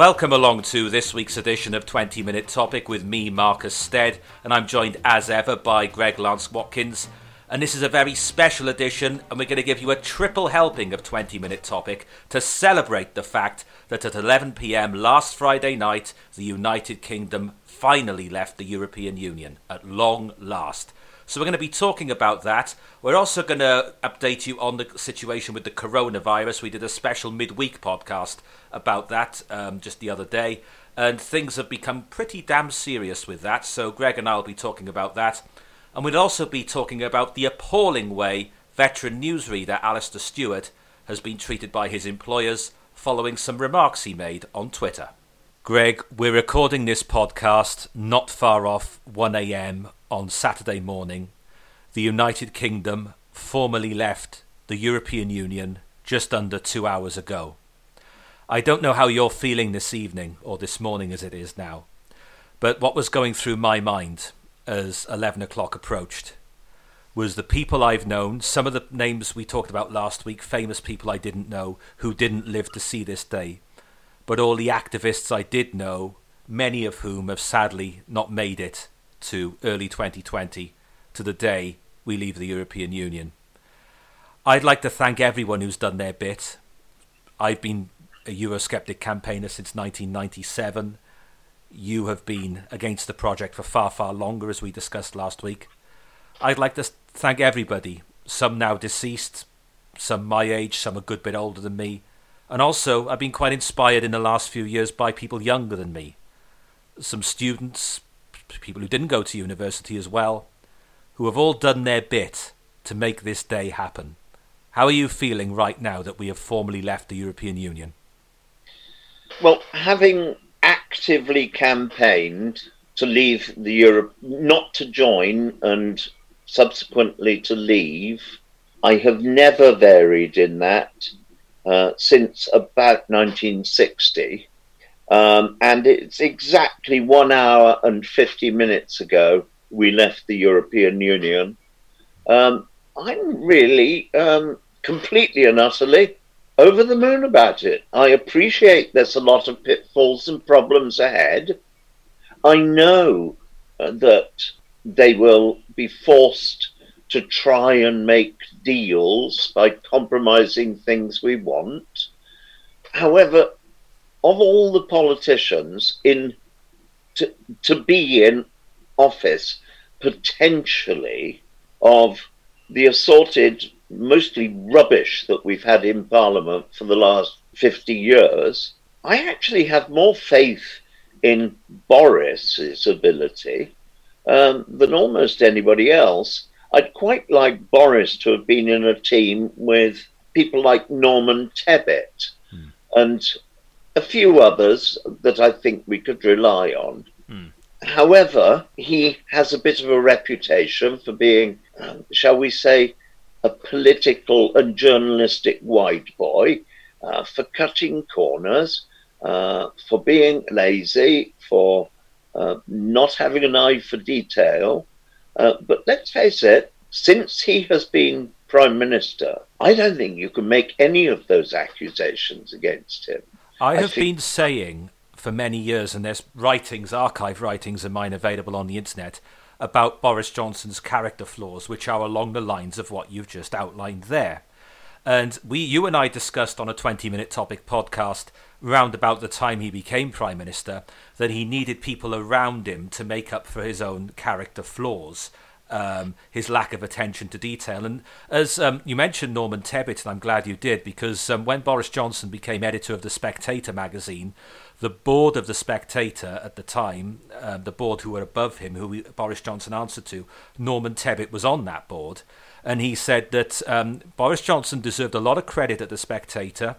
Welcome along to this week's edition of 20 Minute Topic with me, Marcus Stead, and I'm joined as ever by Greg Lance Watkins. And this is a very special edition, and we're going to give you a triple helping of 20 Minute Topic to celebrate the fact that at 11 pm last Friday night, the United Kingdom finally left the European Union at long last. So we're going to be talking about that. We're also going to update you on the situation with the coronavirus. We did a special midweek podcast about that um, just the other day, and things have become pretty damn serious with that. So Greg and I will be talking about that. And we'll also be talking about the appalling way veteran newsreader Alastair Stewart has been treated by his employers following some remarks he made on Twitter. Greg, we're recording this podcast not far off 1am on Saturday morning, the United Kingdom formally left the European Union just under two hours ago. I don't know how you're feeling this evening, or this morning as it is now, but what was going through my mind as 11 o'clock approached was the people I've known, some of the names we talked about last week, famous people I didn't know who didn't live to see this day, but all the activists I did know, many of whom have sadly not made it to early 2020, to the day we leave the European Union. I'd like to thank everyone who's done their bit. I've been a Eurosceptic campaigner since 1997. You have been against the project for far, far longer, as we discussed last week. I'd like to thank everybody, some now deceased, some my age, some a good bit older than me. And also, I've been quite inspired in the last few years by people younger than me. Some students, people who didn't go to university as well, who have all done their bit to make this day happen. How are you feeling right now that we have formally left the European Union? Well, having actively campaigned to leave the Europe, not to join, and subsequently to leave, I have never varied in that uh, since about 1960. Um, and it's exactly one hour and 50 minutes ago we left the European Union. Um, I'm really um, completely and utterly over the moon about it. I appreciate there's a lot of pitfalls and problems ahead. I know uh, that they will be forced to try and make deals by compromising things we want. However, of all the politicians in to, to be in office potentially of the assorted mostly rubbish that we've had in parliament for the last 50 years i actually have more faith in boris's ability um, than almost anybody else i'd quite like boris to have been in a team with people like norman tebbit hmm. and a few others that I think we could rely on. Mm. However, he has a bit of a reputation for being, um, shall we say, a political and journalistic white boy, uh, for cutting corners, uh, for being lazy, for uh, not having an eye for detail. Uh, but let's face it, since he has been Prime Minister, I don't think you can make any of those accusations against him. I have I think... been saying for many years, and there's writings, archive writings of mine available on the internet about Boris Johnson's character flaws, which are along the lines of what you've just outlined there. And we, you and I discussed on a 20 minute topic podcast round about the time he became Prime Minister that he needed people around him to make up for his own character flaws um, his lack of attention to detail. And as um, you mentioned Norman Tebbit, and I'm glad you did, because um, when Boris Johnson became editor of The Spectator magazine, the board of The Spectator at the time, uh, the board who were above him, who Boris Johnson answered to, Norman Tebbit was on that board. And he said that um, Boris Johnson deserved a lot of credit at The Spectator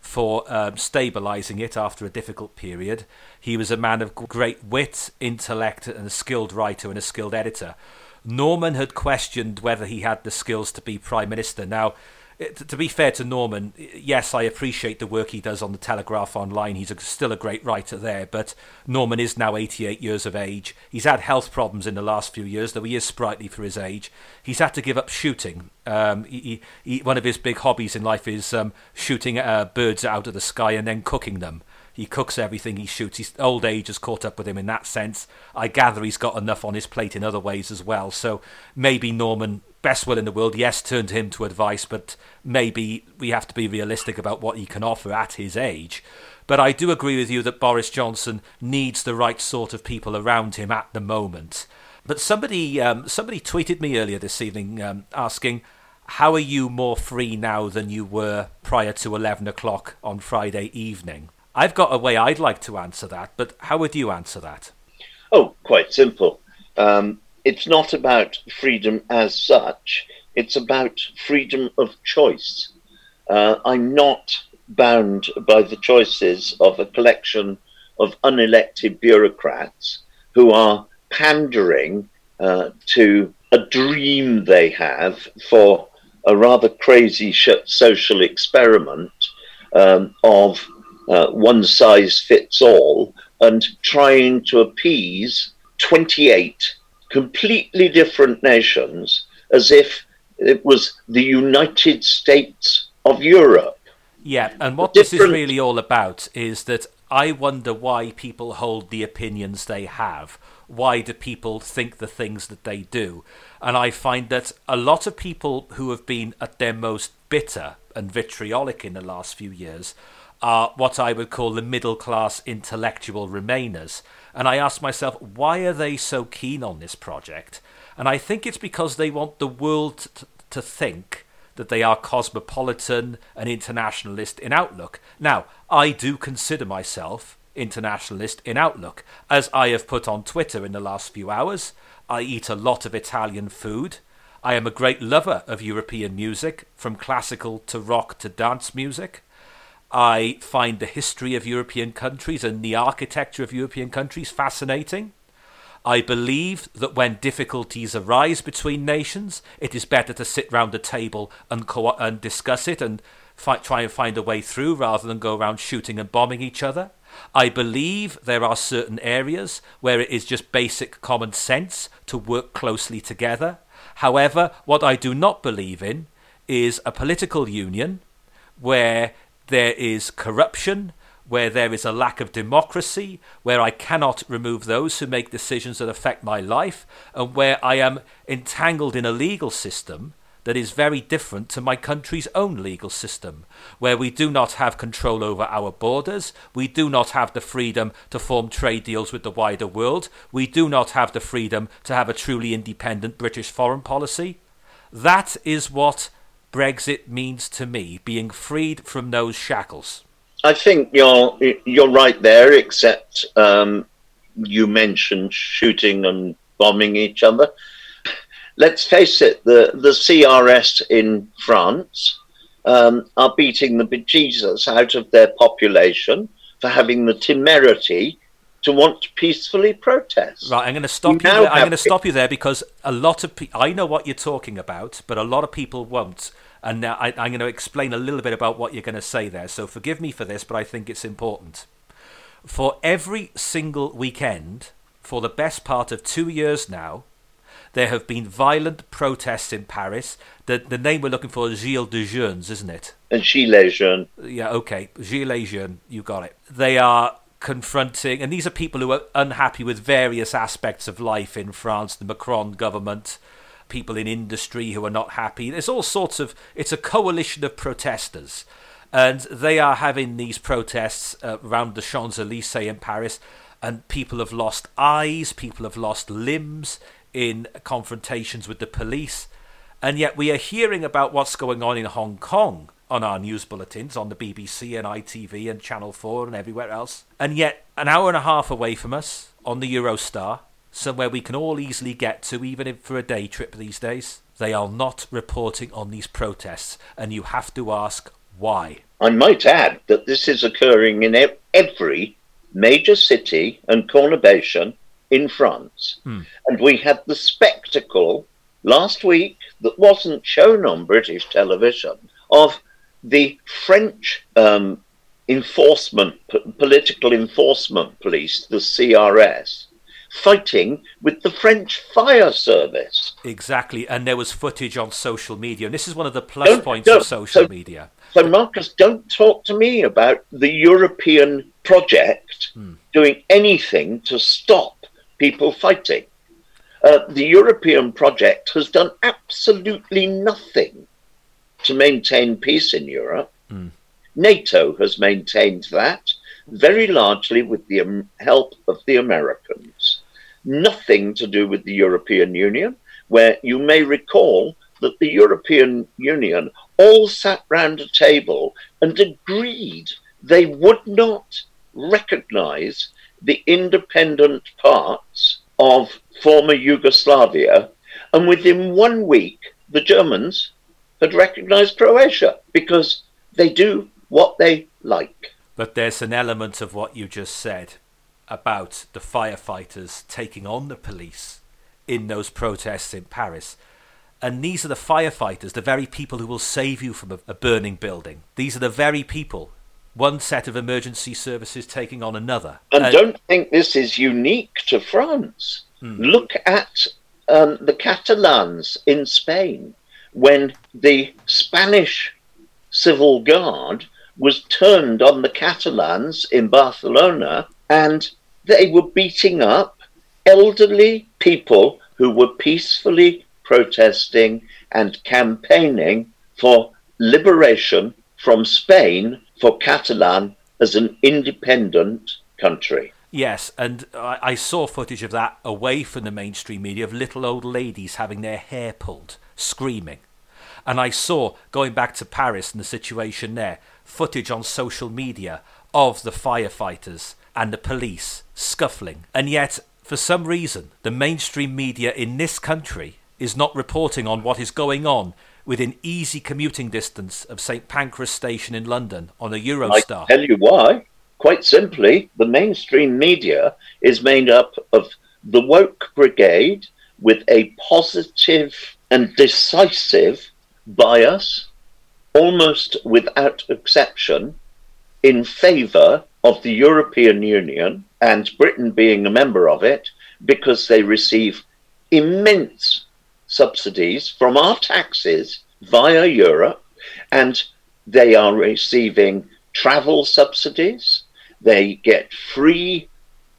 for um, stabilizing it after a difficult period. He was a man of great wit, intellect, and a skilled writer and a skilled editor. Norman had questioned whether he had the skills to be prime minister. Now, to be fair to Norman, yes, I appreciate the work he does on the Telegraph Online. He's a, still a great writer there, but Norman is now 88 years of age. He's had health problems in the last few years, though he is sprightly for his age. He's had to give up shooting. Um, he, he, one of his big hobbies in life is um, shooting uh, birds out of the sky and then cooking them He cooks everything he shoots. His old age has caught up with him in that sense. I gather he's got enough on his plate in other ways as well. So maybe Norman, best will in the world, yes, turned him to advice, but maybe we have to be realistic about what he can offer at his age. But I do agree with you that Boris Johnson needs the right sort of people around him at the moment. But somebody um, somebody tweeted me earlier this evening um, asking, "How are you more free now than you were prior to eleven o'clock on Friday evening?" I've got a way I'd like to answer that, but how would you answer that? Oh, quite simple. Um, it's not about freedom as such, it's about freedom of choice. Uh, I'm not bound by the choices of a collection of unelected bureaucrats who are pandering uh, to a dream they have for a rather crazy social experiment um, of uh, one size fits all and trying to appease 28 completely different nations as if it was the United States of Europe. Yeah, and what different... this is really all about is that I wonder why people hold the opinions they have. Why do people think the things that they do? And I find that a lot of people who have been at their most bitter and vitriolic in the last few years are what I would call the middle class intellectual remainers. And I ask myself, why are they so keen on this project? And I think it's because they want the world t- to think that they are cosmopolitan and internationalist in outlook. Now, I do consider myself internationalist in outlook. As I have put on Twitter in the last few hours, I eat a lot of Italian food. I am a great lover of European music, from classical to rock to dance music. I find the history of European countries and the architecture of European countries fascinating. I believe that when difficulties arise between nations, it is better to sit round a table and, co- and discuss it and try and find a way through rather than go around shooting and bombing each other. I believe there are certain areas where it is just basic common sense to work closely together. However, what I do not believe in is a political union where there is corruption, where there is a lack of democracy, where I cannot remove those who make decisions that affect my life, and where I am entangled in a legal system that is very different to my country's own legal system, where we do not have control over our borders, we do not have the freedom to form trade deals with the wider world, we do not have the freedom to have a truly independent British foreign policy. That is what Brexit means to me, being freed from those shackles. I think you're you're right there, except um, you mentioned shooting and bombing each other. Let's face it, the, the CRS in France um, are beating the bejesus out of their population for having the temerity to want to peacefully protest. Right, I'm going to stop you. There. I'm going to stop you there because a lot of people. I know what you're talking about, but a lot of people won't. And now I, I'm going to explain a little bit about what you're going to say there. So forgive me for this, but I think it's important. For every single weekend, for the best part of two years now, there have been violent protests in Paris. The the name we're looking for is Gilets de Jeunes, isn't it? And Gilets jaunes. Yeah, okay. Gilets jaunes, you got it. They are confronting, and these are people who are unhappy with various aspects of life in France, the Macron government, people in industry who are not happy. There's all sorts of. It's a coalition of protesters, and they are having these protests uh, around the Champs Elysees in Paris, and people have lost eyes, people have lost limbs in confrontations with the police, and yet we are hearing about what's going on in Hong Kong on our news bulletins on the BBC and ITV and Channel 4 and everywhere else. And yet, an hour and a half away from us on the Eurostar, somewhere we can all easily get to, even if for a day trip these days. They are not reporting on these protests, and you have to ask why. I might add that this is occurring in every major city and conurbation in France. Hmm. And we had the spectacle last week that wasn't shown on British television of the French um, enforcement, political enforcement police, the CRS, fighting with the French fire service. Exactly, and there was footage on social media, and this is one of the plus points of social so, media. So, Marcus, don't talk to me about the European project hmm. doing anything to stop people fighting. Uh, the European project has done absolutely nothing to maintain peace in Europe. Mm. NATO has maintained that very largely with the help of the Americans. Nothing to do with the European Union, where you may recall that the European Union all sat round a table and agreed they would not recognize the independent parts of former Yugoslavia. And within one week, the Germans had recognized Croatia because they do what they like. But there's an element of what you just said about the firefighters taking on the police in those protests in Paris. And these are the firefighters, the very people who will save you from a, a burning building. These are the very people one set of emergency services taking on another. And uh, don't think this is unique to France. Hmm. Look at um, the Catalans in Spain when the Spanish civil guard was turned on the Catalans in Barcelona and they were beating up elderly people who were peacefully protesting and campaigning for liberation from Spain for Catalan as an independent country. Yes, and I, saw footage of that away from the mainstream media of little old ladies having their hair pulled, screaming. And I saw, going back to Paris and the situation there, footage on social media of the firefighters and the police scuffling. And yet, for some reason, the mainstream media in this country is not reporting on what is going on within easy commuting distance of St Pancras Station in London on a Eurostar. I tell you why. Quite simply, the mainstream media is made up of the woke brigade with a positive and decisive bias, almost without exception, in favour of the European Union and Britain being a member of it because they receive immense subsidies from our taxes via Europe, and they are receiving travel subsidies. They get free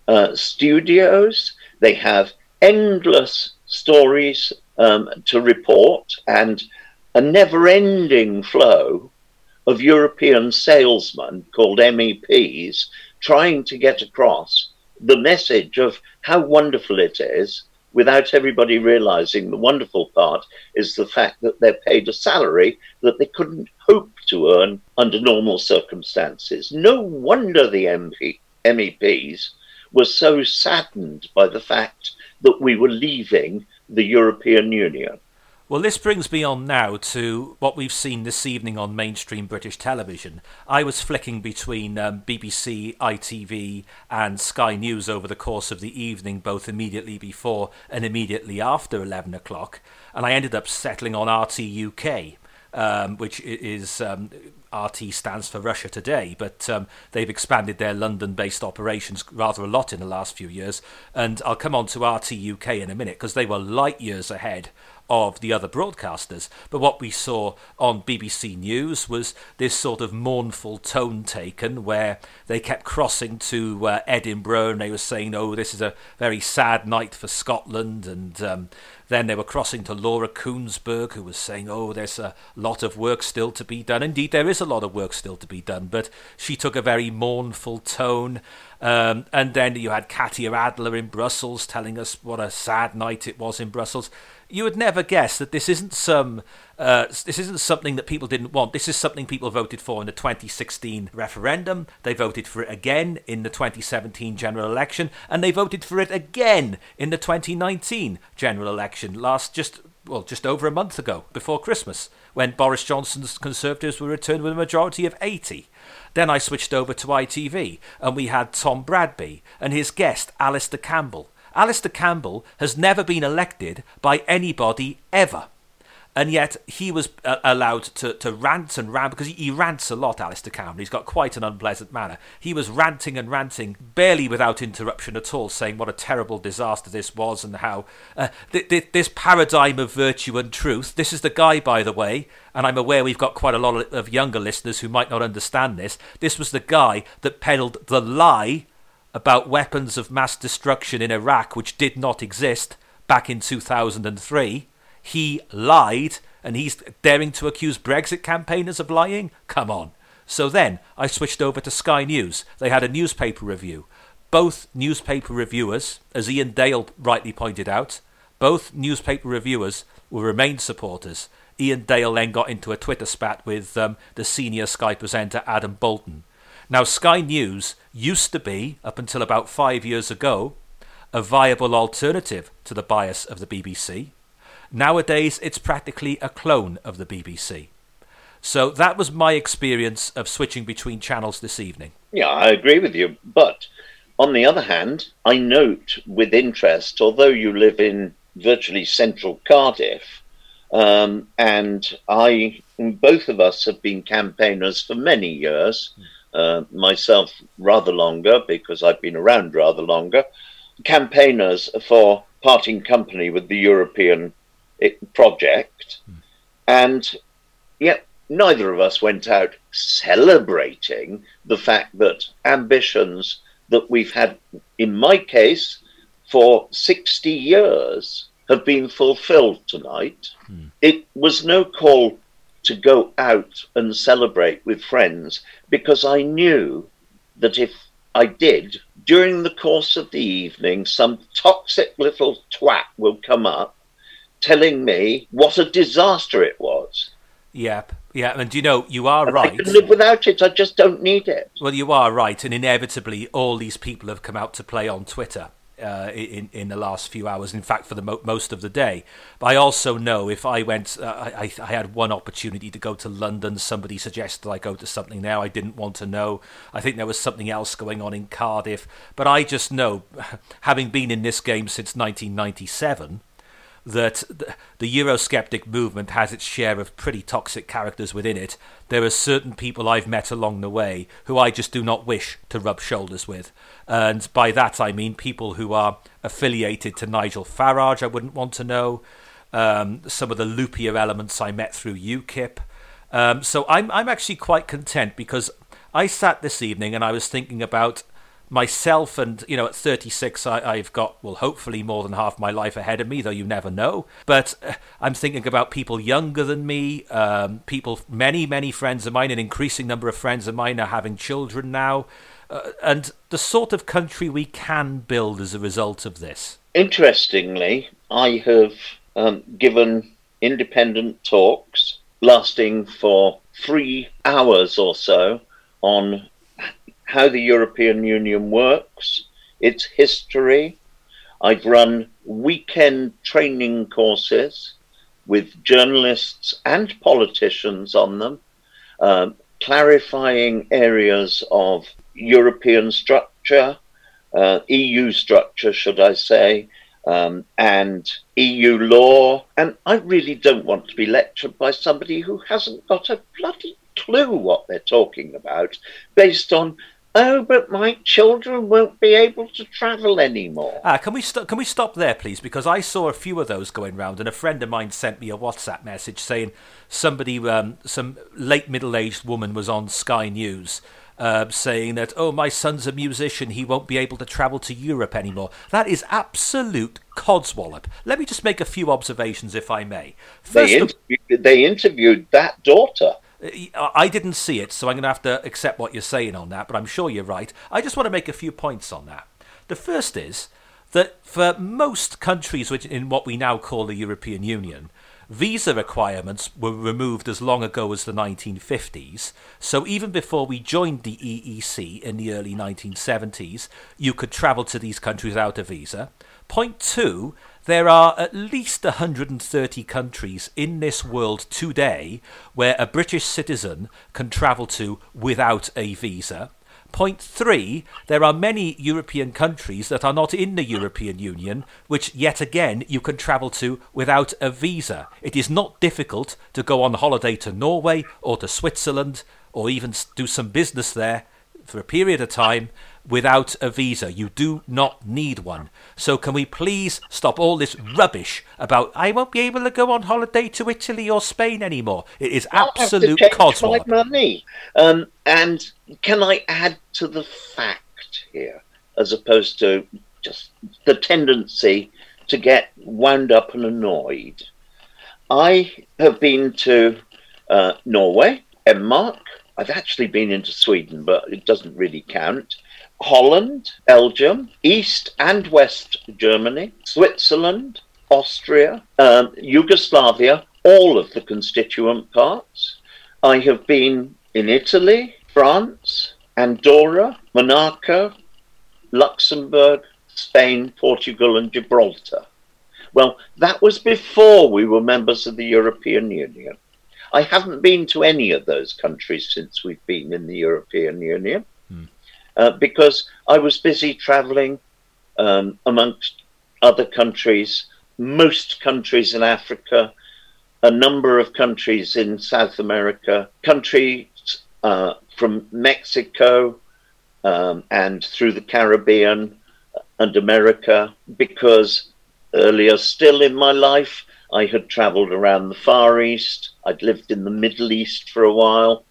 uh, studios. They have endless stories um, to report and a never ending flow of European salesmen called MEPs trying to get across the message of how wonderful it is without everybody realizing the wonderful part is the fact that they're paid a salary that they couldn't hope to earn under normal circumstances. No wonder the MP, MEPs were so saddened by the fact that we were leaving the European Union. Well, this brings me on now to what we've seen this evening on mainstream British television. I was flicking between um, BBC, ITV, and Sky News over the course of the evening, both immediately before and immediately after 11 o'clock, and I ended up settling on RT UK. Um, which is um, RT stands for Russia Today, but um, they've expanded their London based operations rather a lot in the last few years. And I'll come on to RT UK in a minute because they were light years ahead of the other broadcasters. But what we saw on BBC News was this sort of mournful tone taken where they kept crossing to uh, Edinburgh and they were saying, oh, this is a very sad night for Scotland. And um, then they were crossing to Laura Kuenssberg, who was saying, oh, there's a lot of work still to be done. Indeed, there is a lot of work still to be done, but she took a very mournful tone. Um, and then you had Katya Adler in Brussels telling us what a sad night it was in Brussels you would never guess that this isn't some uh, this isn't something that people didn't want. This is something people voted for in the 2016 referendum. They voted for it again in the 2017 general election, and they voted for it again in the 2019 general election last just well just over a month ago before Christmas when Boris Johnson's Conservatives were returned with a majority of 80. Then I switched over to ITV and we had Tom Bradby and his guest Alastair Campbell Alastair Campbell has never been elected by anybody ever. and yet he was uh, allowed to, to rant and rant because he, he rants a lot, Alastair Campbell. He's got quite an unpleasant manner. He was ranting and ranting, barely without interruption at all, saying what a terrible disaster this was and how uh, th- th- this paradigm of virtue and truth. This is the guy, by the way, and I'm aware we've got quite a lot of younger listeners who might not understand this. This was the guy that peddled the lie about weapons of mass destruction in Iraq, which did not exist back in 2003 he lied and he's daring to accuse Brexit campaigners of lying? Come on. So then I switched over to Sky News. They had a newspaper review. Both newspaper reviewers, as Iain Dale rightly pointed out, both newspaper reviewers were Remain supporters. Iain Dale then got into a Twitter spat with um, the senior Sky presenter Adam Boulton. Now, Sky News used to be, up until about five years ago, a viable alternative to the bias of the BBC. Nowadays, it's practically a clone of the BBC. So that was my experience of switching between channels this evening. Yeah, I agree with you. But on the other hand, I note with interest, although you live in virtually central Cardiff, um, and I, both of us have been campaigners for many years, uh, myself rather longer because I've been around rather longer, campaigners for parting company with the European project, mm. and yet neither of us went out celebrating the fact that ambitions that we've had, in my case, for 60 years have been fulfilled tonight. Mm. It was no call to go out and celebrate with friends because I knew that if I did, during the course of the evening, some toxic little twat will come up telling me what a disaster it was. Yep. Yeah, and you know, you are right. I can live without it. I just don't need it. Well, you are right, and inevitably, all these people have come out to play on Twitter. Uh, in in the last few hours. In fact, for the mo- most of the day. But I also know if I went, uh, I, I had one opportunity to go to London. Somebody suggested I go to something now. I didn't want to know. I think there was something else going on in Cardiff. But I just know, having been in this game since 1997 that the Eurosceptic movement has its share of pretty toxic characters within it. There are certain people I've met along the way who I just do not wish to rub shoulders with. And by that I mean people who are affiliated to Nigel Farage, I wouldn't want to know. Um, some of the loopier elements I met through UKIP. Um, so I'm, I'm actually quite content because I sat this evening and I was thinking about myself and you know at 36 I, have got well hopefully more than half my life ahead of me though you never know. But uh, i'm thinking about people younger than me um, people many many friends of mine an increasing number of friends of mine are having children now. Uh, and the sort of country we can build as a result of this. Interestingly i have um, given independent talks lasting for three hours or so on how the European Union works, its history. I've run weekend training courses with journalists and politicians on them, um, clarifying areas of European structure, uh, EU structure, should I say, um, and EU law. And I really don't want to be lectured by somebody who hasn't got a bloody clue what they're talking about based on Oh, but my children won't be able to travel anymore. Ah, can we st- can we stop there, please? Because I saw a few of those going round, and a friend of mine sent me a WhatsApp message saying somebody, um, some late middle-aged woman, was on Sky News. Uh, saying that, oh, my son's a musician, he won't be able to travel to Europe anymore. That is absolute codswallop. Let me just make a few observations, if I may. First they, interviewed, they interviewed that daughter. I didn't see it, so I'm going to have to accept what you're saying on that, but I'm sure you're right. I just want to make a few points on that. The first is that for most countries which in what we now call the European Union, visa requirements were removed as long ago as the 1950s. So even before we joined the EEC in the early 1970s, you could travel to these countries without a visa. Point two, there are at least 130 countries in this world today where a British citizen can travel to without a visa. Point three, there are many European countries that are not in the European Union, which yet again you can travel to without a visa. It is not difficult to go on holiday to Norway or to Switzerland or even do some business there for a period of time without a visa. You do not need one. So can we please stop all this rubbish about I won't be able to go on holiday to Italy or Spain anymore? It is absolute codswallop. My money. Um, and can I add to the fact here, as opposed to just the tendency to get wound up and annoyed? I have been to uh, Norway, Denmark. I've actually been into Sweden, but it doesn't really count. Holland, Belgium, East and West Germany, Switzerland, Austria, um, Yugoslavia, all of the constituent parts. I have been in Italy, France, Andorra, Monaco, Luxembourg, Spain, Portugal, and Gibraltar. Well, that was before we were members of the European Union. I haven't been to any of those countries since we've been in the European Union. Uh, because I was busy traveling um, amongst other countries, most countries in Africa, a number of countries in South America, countries uh, from Mexico um, and through the Caribbean and America, because earlier still in my life, I had traveled around the Far East, I'd lived in the Middle East for a while.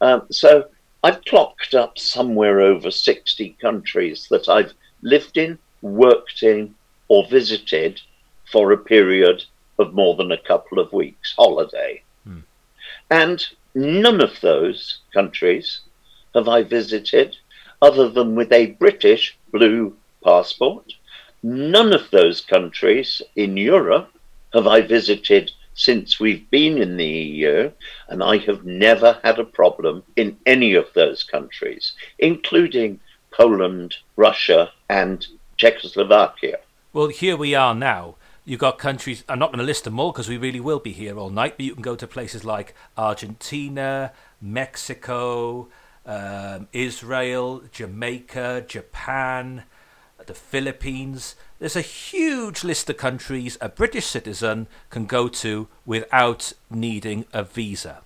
Um, so I've clocked up somewhere over 60 countries that I've lived in, worked in, or visited for a period of more than a couple of weeks holiday. Hmm. And none of those countries have I visited other than with a British blue passport. None of those countries in Europe have I visited since we've been in the EU, and I have never had a problem in any of those countries, including Poland, Russia, and Czechoslovakia. Well, here we are now. You've got countries, I'm not going to list them all because we really will be here all night, but you can go to places like Argentina, Mexico, um, Israel, Jamaica, Japan, the Philippines. There's a huge list of countries a British citizen can go to without needing a visa.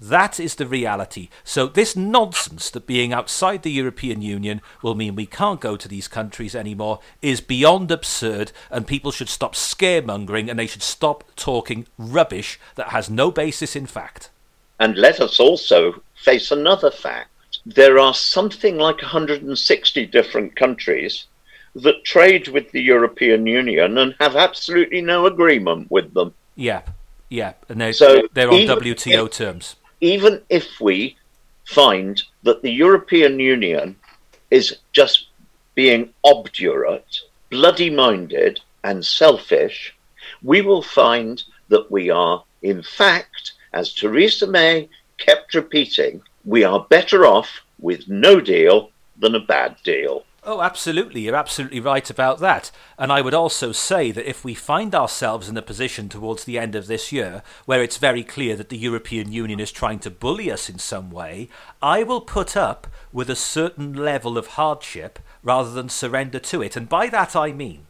That is the reality. So, this nonsense that being outside the European Union will mean we can't go to these countries anymore is beyond absurd, and people should stop scaremongering and they should stop talking rubbish that has no basis in fact. And let us also face another fact. There are something like 160 different countries that trade with the European Union and have absolutely no agreement with them. Yeah, yeah, and they're, so they're on WTO if, terms. Even if we find that the European Union is just being obdurate, bloody minded, and selfish, we will find that we are, in fact, as Theresa May kept repeating, we are better off with no deal than a bad deal. Oh, absolutely. You're absolutely right about that. And I would also say that if we find ourselves in a position towards the end of this year where it's very clear that the European Union is trying to bully us in some way, I will put up with a certain level of hardship rather than surrender to it. And by that I mean,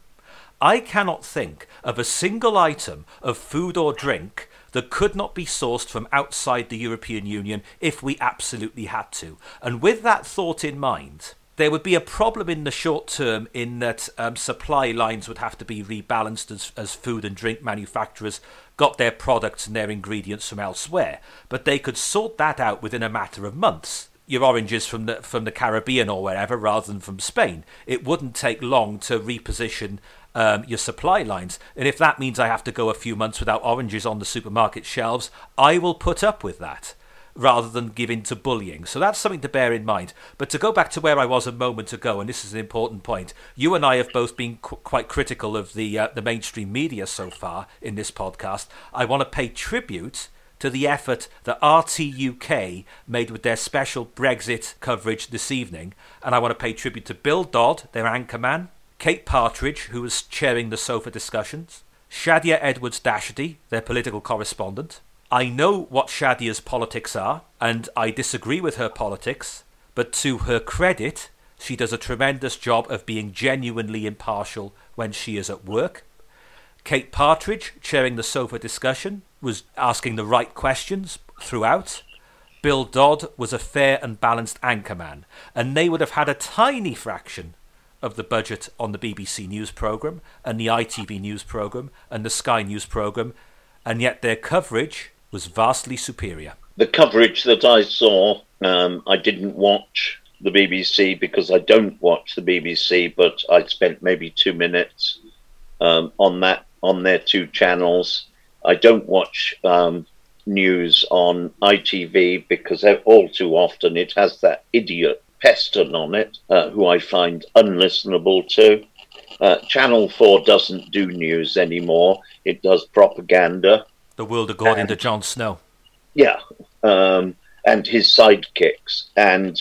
I cannot think of a single item of food or drink that could not be sourced from outside the European Union if we absolutely had to. And with that thought in mind, there would be a problem in the short term in that um, supply lines would have to be rebalanced as, as food and drink manufacturers got their products and their ingredients from elsewhere. But they could sort that out within a matter of months. Your oranges from the from the Caribbean or wherever, rather than from Spain. It wouldn't take long to reposition um, your supply lines. And if that means I have to go a few months without oranges on the supermarket shelves, I will put up with that rather than give in to bullying. So that's something to bear in mind. But to go back to where I was a moment ago, and this is an important point, you and I have both been qu- quite critical of the uh, the mainstream media so far in this podcast. I want to pay tribute to the effort that RT UK made with their special Brexit coverage this evening, and I want to pay tribute to Bill Dodd, their anchorman, Kate Partridge, who was chairing the sofa discussions, Shadia Edwards Dashti, their political correspondent, I know what Shadia's politics are, and I disagree with her politics, but to her credit, she does a tremendous job of being genuinely impartial when she is at work. Kate Partridge, chairing the sofa discussion, was asking the right questions throughout. Bill Dodd was a fair and balanced anchorman, and they would have had a tiny fraction of the budget on the BBC News programme and the ITV News programme and the Sky News programme, and yet their coverage was vastly superior. The coverage that I saw, um, I didn't watch the BBC because I don't watch the BBC, but I spent maybe two minutes um, on that on their two channels. I don't watch um, news on ITV because all too often it has that idiot Peston on it, uh, who I find unlistenable to. Uh, Channel 4 doesn't do news anymore, it does propaganda. The world according and, to Jon Snow. Yeah, um, and his sidekicks. And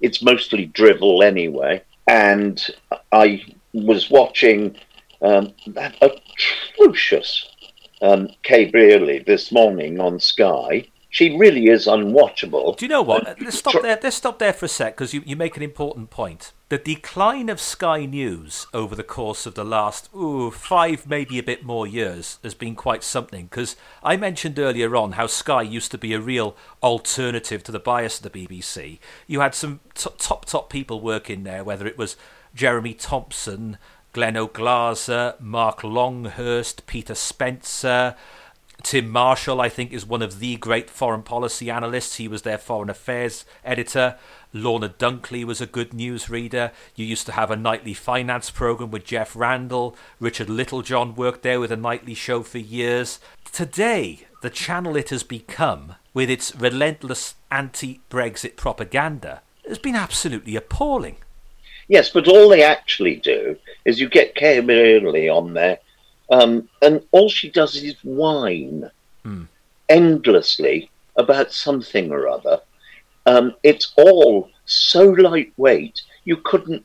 it's mostly drivel anyway. And I was watching um, that atrocious um, Kay Burley this morning on Sky. She really is unwatchable. Do you know what? Uh, Let's stop there. Let's stop there for a sec because you, you make an important point. The decline of Sky News over the course of the last ooh, five, maybe a bit more years has been quite something. Because I mentioned earlier on how Sky used to be a real alternative to the bias of the BBC. You had some t- top, top people working there, whether it was Jeremy Thompson, Glen Oglaza, Mark Longhurst, Peter Spencer. Tim Marshall, I think, is one of the great foreign policy analysts. He was their foreign affairs editor. Lorna Dunkley was a good news reader. You used to have a nightly finance program with Jeff Randall. Richard Littlejohn worked there with a nightly show for years. Today, the channel it has become, with its relentless anti Brexit propaganda, has been absolutely appalling. Yes, but all they actually do is you get Kay Burley on there, um, and all she does is whine mm. endlessly about something or other. Um, it's all so lightweight, you couldn't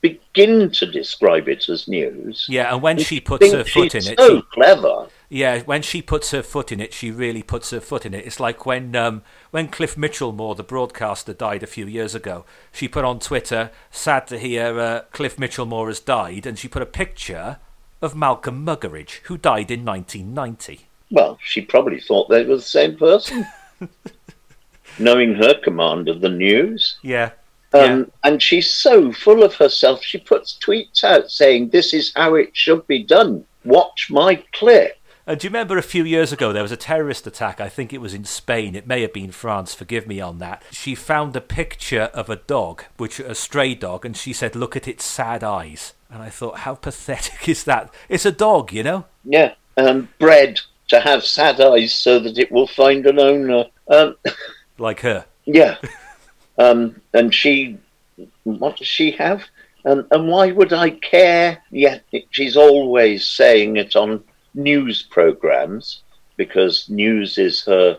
begin to describe it as news. Yeah, and when she puts her foot in it, so she, clever. Yeah, when she puts her foot in it, she really puts her foot in it. It's like when um, when Cliff Michelmore, the broadcaster, died a few years ago. She put on Twitter, "Sad to hear uh, Cliff Michelmore has died," and she put a picture of Malcolm Muggeridge, who died in 1990. Well, she probably thought they were the same person, knowing her command of the news. Yeah. Um, yeah. And she's so full of herself. She puts tweets out saying, This is how it should be done. Watch my clip. Uh, do you remember a few years ago there was a terrorist attack? I think it was in Spain. It may have been France. Forgive me on that. She found a picture of a dog, which a stray dog, and she said, "Look at its sad eyes." And I thought, how pathetic is that? It's a dog, you know. Yeah, um, bred to have sad eyes so that it will find an owner. Um, like her. Yeah. um, and she, what does she have? And, and why would I care? Yet yeah, she's always saying it on news programs because news is her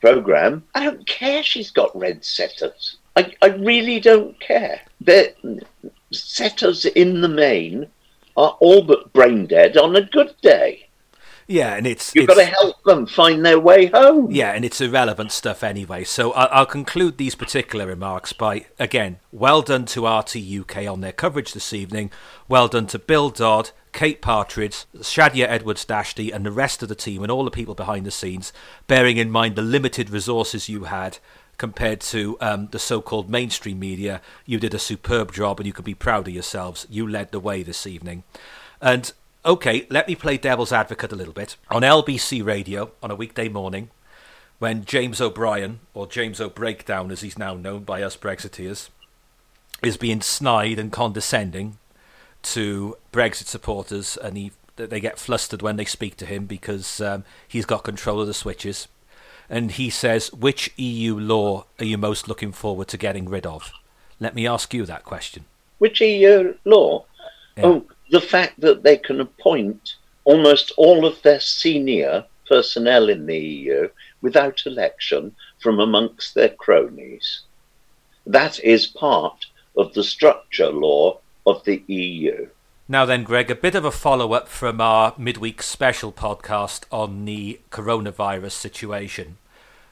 program. I don't care she's got red setters. I, I really don't care. The setters in the main are all but brain dead on a good day. Yeah, and it's you've it's, got to help them find their way home. Yeah, and it's irrelevant stuff anyway. So I'll, I'll conclude these particular remarks by again, well done to RT UK on their coverage this evening. Well done to Bill Dodd, Kate Partridge, Shadia Edwards Dashti, and the rest of the team and all the people behind the scenes, bearing in mind the limited resources you had compared to um, the so called mainstream media. You did a superb job and you can be proud of yourselves. You led the way this evening. And okay, let me play devil's advocate a little bit. On LBC Radio on a weekday morning, when James O'Brien, or James O'Breakdown as he's now known by us Brexiteers, is being snide and condescending to Brexit supporters, and he they get flustered when they speak to him because um, he's got control of the switches. And he says, Which EU law are you most looking forward to getting rid of? Let me ask you that question. Which EU law? Yeah. Oh, the fact that they can appoint almost all of their senior personnel in the EU without election from amongst their cronies. That is part of the structure law of the EU. Now, then, Greg, a bit of a follow up from our midweek special podcast on the coronavirus situation.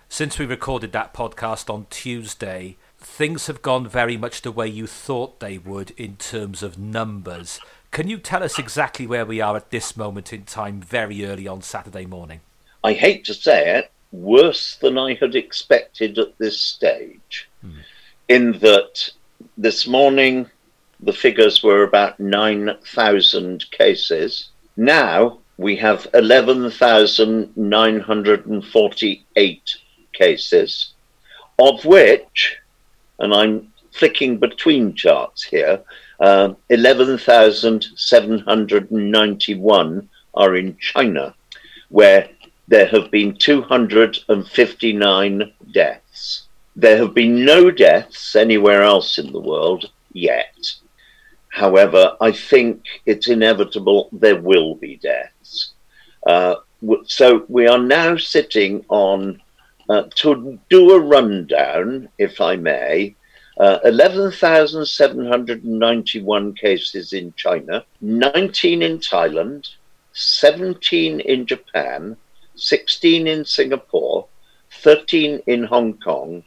Since we recorded that podcast on Tuesday, things have gone very much the way you thought they would in terms of numbers. Can you tell us exactly where we are at this moment in time, very early on Saturday morning? I hate to say it, worse than I had expected at this stage, hmm. in that this morning the figures were about 9,000 cases. Now we have 11,948 cases, of which, and I'm flicking between charts here, uh, 11,791 are in China, where there have been 259 deaths. There have been no deaths anywhere else in the world yet. However, I think it's inevitable there will be deaths. Uh, so we are now sitting on, uh, to do a rundown, if I may, uh, 11,791 cases in China, 19 in Thailand, 17 in Japan, 16 in Singapore, 13 in Hong Kong,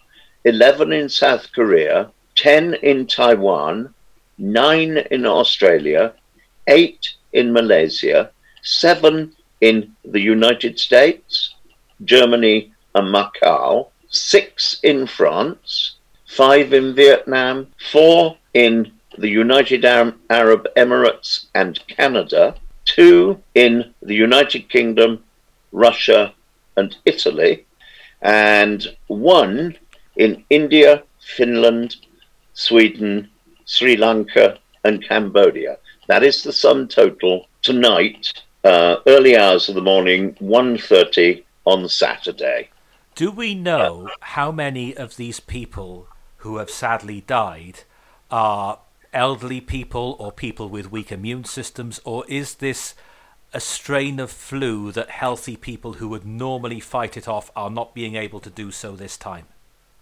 11 in South Korea, 10 in Taiwan, 9 in Australia, 8 in Malaysia, 7 in the United States, Germany, and Macau, 6 in France, 5 in Vietnam, 4 in the United Arab Emirates and Canada, 2 in the United Kingdom, Russia, and Italy, and 1 in India, Finland, Sweden, Sri Lanka, and Cambodia. That is the sum total tonight, uh, early hours of the morning, 1.30 on Saturday. Do we know how many of these people who have sadly died are elderly people or people with weak immune systems, or is this a strain of flu that healthy people who would normally fight it off are not being able to do so this time?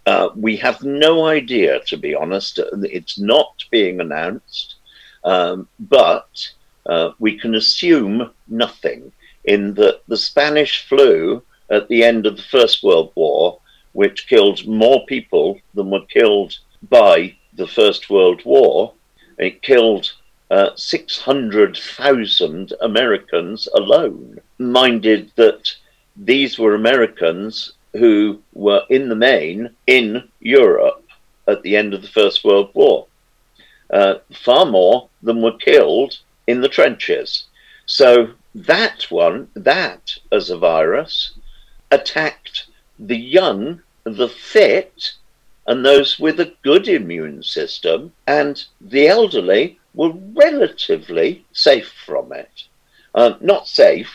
Uh, we have no idea, to be honest. It's not being announced, um, but uh, we can assume nothing in that the Spanish flu at the end of the First World War, which killed more people than were killed by the First World War, it killed uh, 600,000 Americans alone. Minded that these were Americans who were in the main in Europe at the end of the First World War. Uh, far more than were killed in the trenches. So that one, that as a virus, attacked the young, the fit, and those with a good immune system, and the elderly were relatively safe from it. Uh, not safe,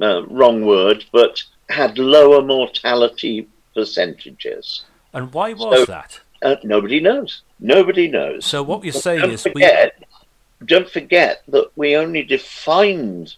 uh, wrong word, but had lower mortality percentages. And why was so, that? Uh, nobody knows. Nobody knows. So what you're saying don't is, forget, we... don't forget that we only defined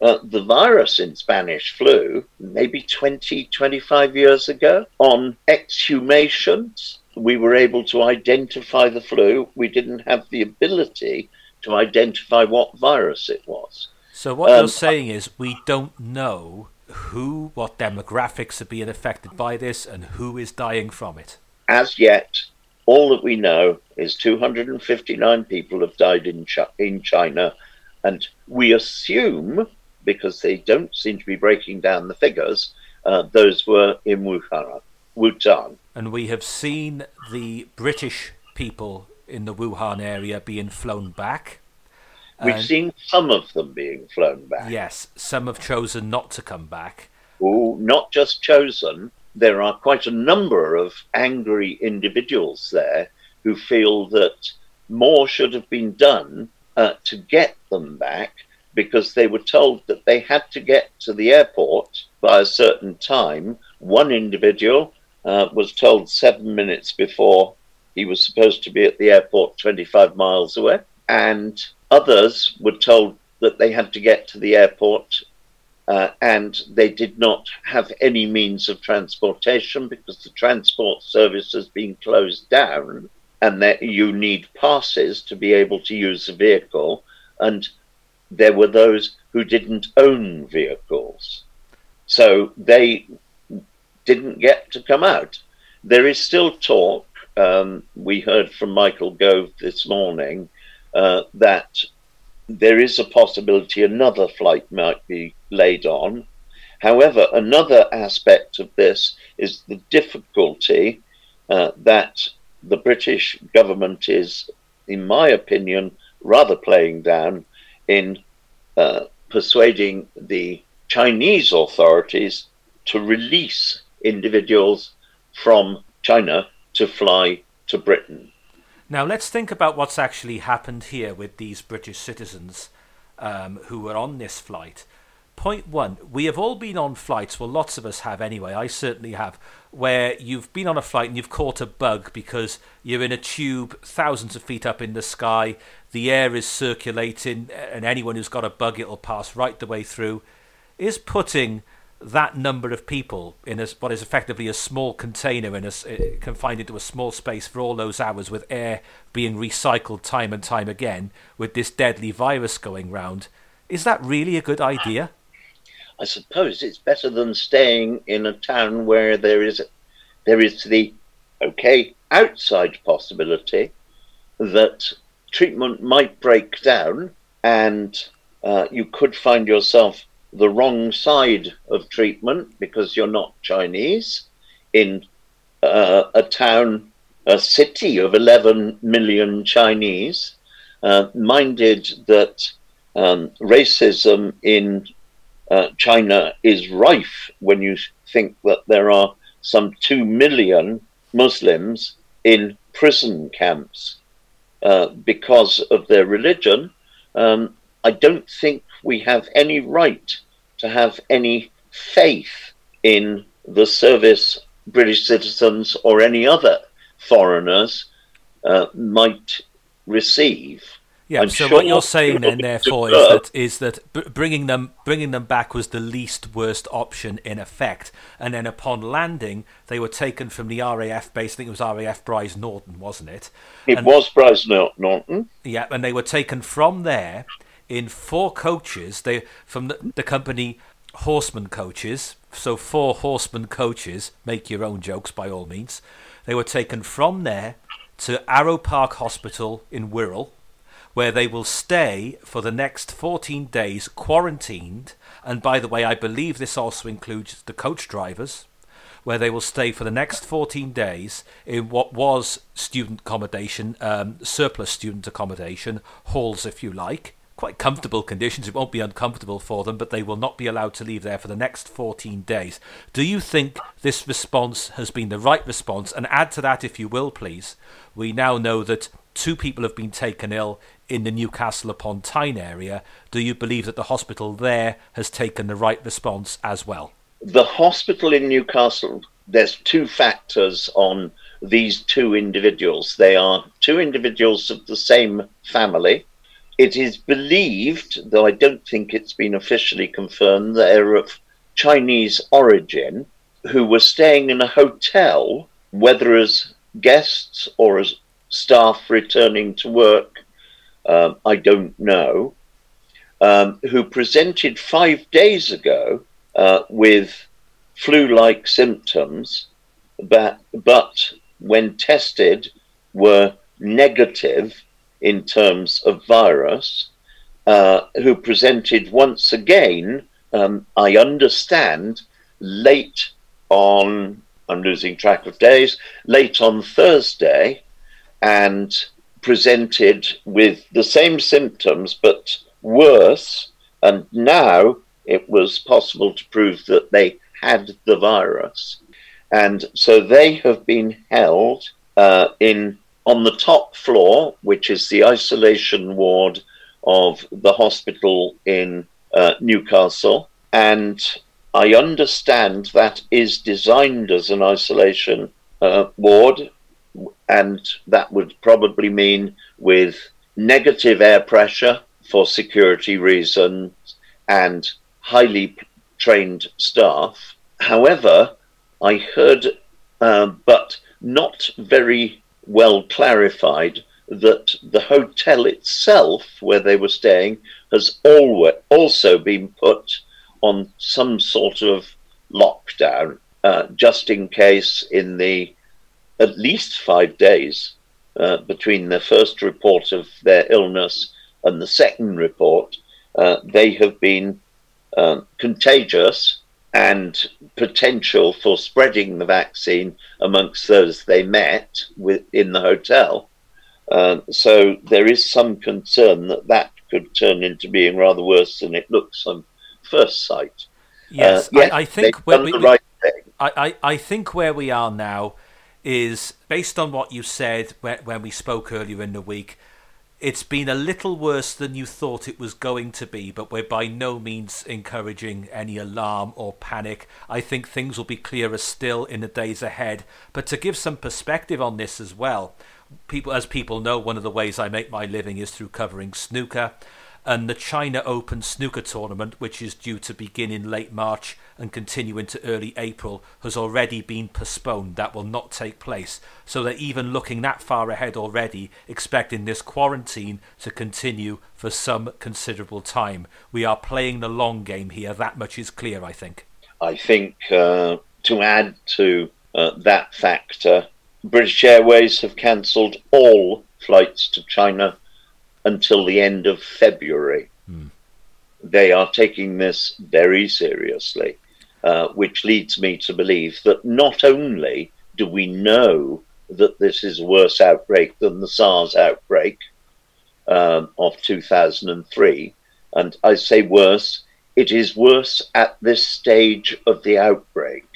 uh, the virus in Spanish flu maybe 20, 25 years ago on exhumations. We were able to identify the flu. We didn't have the ability to identify what virus it was. So what um, you're saying is we don't know who, what demographics are being affected by this, and who is dying from it? As yet, all that we know is 259 people have died in, Ch- in China, and we assume, because they don't seem to be breaking down the figures, uh, those were in Wuhan. Wuhan. And we have seen the British people in the Wuhan area being flown back. We've seen some of them being flown back. Yes, some have chosen not to come back. Oh, not just chosen. There are quite a number of angry individuals there who feel that more should have been done uh, to get them back because they were told that they had to get to the airport by a certain time. One individual uh, was told seven minutes before he was supposed to be at the airport 25 miles away. And Others were told that they had to get to the airport uh, and they did not have any means of transportation because the transport service has been closed down and that you need passes to be able to use a vehicle. And there were those who didn't own vehicles. So they didn't get to come out. There is still talk um, we heard from Michael Gove this morning uh, that there is a possibility another flight might be laid on. However, another aspect of this is the difficulty uh, that the British government is, in my opinion, rather playing down in uh, persuading the Chinese authorities to release individuals from China to fly to Britain. Now, let's think about what's actually happened here with these British citizens um, who were on this flight. Point one, we have all been on flights, well, lots of us have anyway, I certainly have, where you've been on a flight and you've caught a bug because you're in a tube thousands of feet up in the sky, the air is circulating, and anyone who's got a bug, it'll pass right the way through. Is putting that number of people in a, what is effectively a small container in a, uh, confined into a small space for all those hours with air being recycled time and time again with this deadly virus going round is that really a good idea i suppose it's better than staying in a town where there is there is the okay outside possibility that treatment might break down and uh, you could find yourself the wrong side of treatment because you're not Chinese in uh, a town, a city of 11 million Chinese, uh, minded that um, racism in uh, China is rife when you think that there are some 2 million Muslims in prison camps uh, because of their religion. Um, I don't think we have any right to have any faith in the service British citizens or any other foreigners uh, might receive. Yeah. I'm so sure what you're saying then, therefore, is that is that bringing them bringing them back was the least worst option in effect. And then upon landing, they were taken from the RAF base. I think it was RAF Brize Norton, wasn't it? It and, was Brize Norton. Yeah, and they were taken from there in four coaches. They from the, the company Horseman Coaches. So four Horseman coaches. Make your own jokes by all means. They were taken from there to Arrowe Park Hospital in Wirral, where they will stay for the next 14 days quarantined. And by the way, I believe this also includes the coach drivers, where they will stay for the next 14 days in what was student accommodation, um, surplus student accommodation, halls if you like, quite comfortable conditions. It won't be uncomfortable for them, but they will not be allowed to leave there for the next 14 days. Do you think this response has been the right response? And add to that, if you will, please. We now know that two people have been taken ill in the Newcastle upon Tyne area. Do you believe that the hospital there has taken the right response as well? The hospital in Newcastle, there's two factors on these two individuals. They are two individuals of the same family it is believed, though I don't think it's been officially confirmed, they're of Chinese origin who were staying in a hotel, whether as guests or as staff returning to work, um, I don't know, um, who presented five days ago uh, with flu like symptoms, but, but when tested were negative in terms of virus, uh, who presented once again, um, I understand, late on, I'm losing track of days, late on Thursday, and presented with the same symptoms but worse. And now it was possible to prove that they had the virus. And so they have been held uh, in on the top floor, which is the isolation ward of the hospital in uh, Newcastle, and I understand that is designed as an isolation uh, ward, and that would probably mean with negative air pressure for security reasons and highly trained staff. However, I heard, uh, but not very well clarified that the hotel itself, where they were staying, has always also been put on some sort of lockdown, uh, just in case in the at least five days uh, between the first report of their illness and the second report, uh, they have been um, contagious and potential for spreading the vaccine amongst those they met with, in the hotel. Uh, so there is some concern that that could turn into being rather worse than it looks on first sight. Yes, uh, yes I, I, think where we, right I, I, I think where we are now is based on what you said when, we spoke earlier in the week it's been a little worse than you thought it was going to be, but we're by no means encouraging any alarm or panic. I think things will be clearer still in the days ahead. But to give some perspective on this as well, people, as people know, one of the ways I make my living is through covering snooker and the China Open snooker tournament, which is due to begin in late March and continue into early April, has already been postponed. That will not take place. So they're even looking that far ahead already, expecting this quarantine to continue for some considerable time. We are playing the long game here. That much is clear, I think. I think uh, to add to uh, that factor, British Airways have cancelled all flights to China until the end of February. Mm. They are taking this very seriously, uh, which leads me to believe that not only do we know that this is a worse outbreak than the SARS outbreak um, of 2003, and I say worse, it is worse at this stage of the outbreak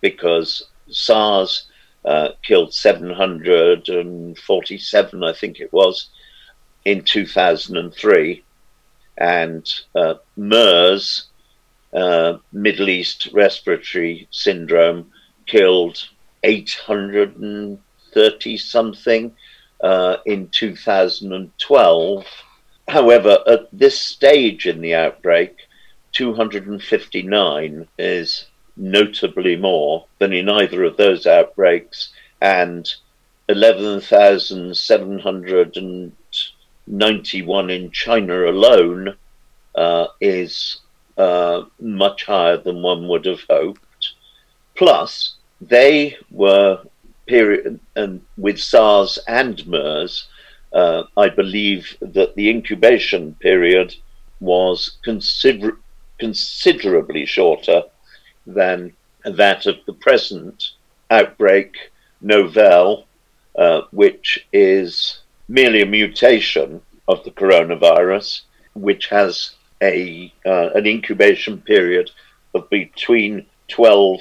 because SARS uh, killed 747, I think it was, in 2003, and uh, MERS, uh, Middle East Respiratory Syndrome, killed 830 something uh, in 2012. However, at this stage in the outbreak, 259 is notably more than in either of those outbreaks, and 11,700 91 in China alone uh, is uh, much higher than one would have hoped. Plus, they were period and with SARS and MERS. Uh, I believe that the incubation period was consider- considerably shorter than that of the present outbreak, Novel, uh, which is merely a mutation of the coronavirus, which has a uh, an incubation period of between 12